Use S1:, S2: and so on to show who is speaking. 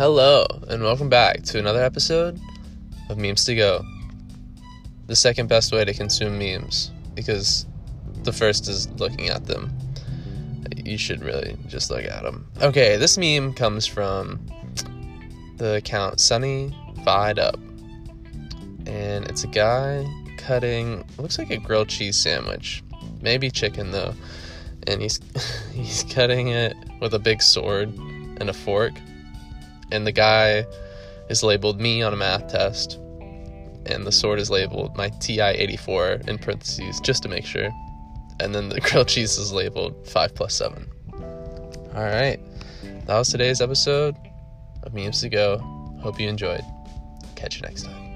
S1: Hello, and welcome back to another episode of Memes to Go. The second best way to consume memes, because the first is looking at them. You should really just look at them. Okay, this meme comes from the account Sunny Fied Up, and it's a guy cutting. Looks like a grilled cheese sandwich, maybe chicken though, and he's he's cutting it with a big sword and a fork and the guy is labeled me on a math test, and the sword is labeled my TI 84 in parentheses just to make sure, and then the grilled cheese is labeled 5 plus 7. All right, that was today's episode of Memes to Go. Hope you enjoyed. Catch you next time.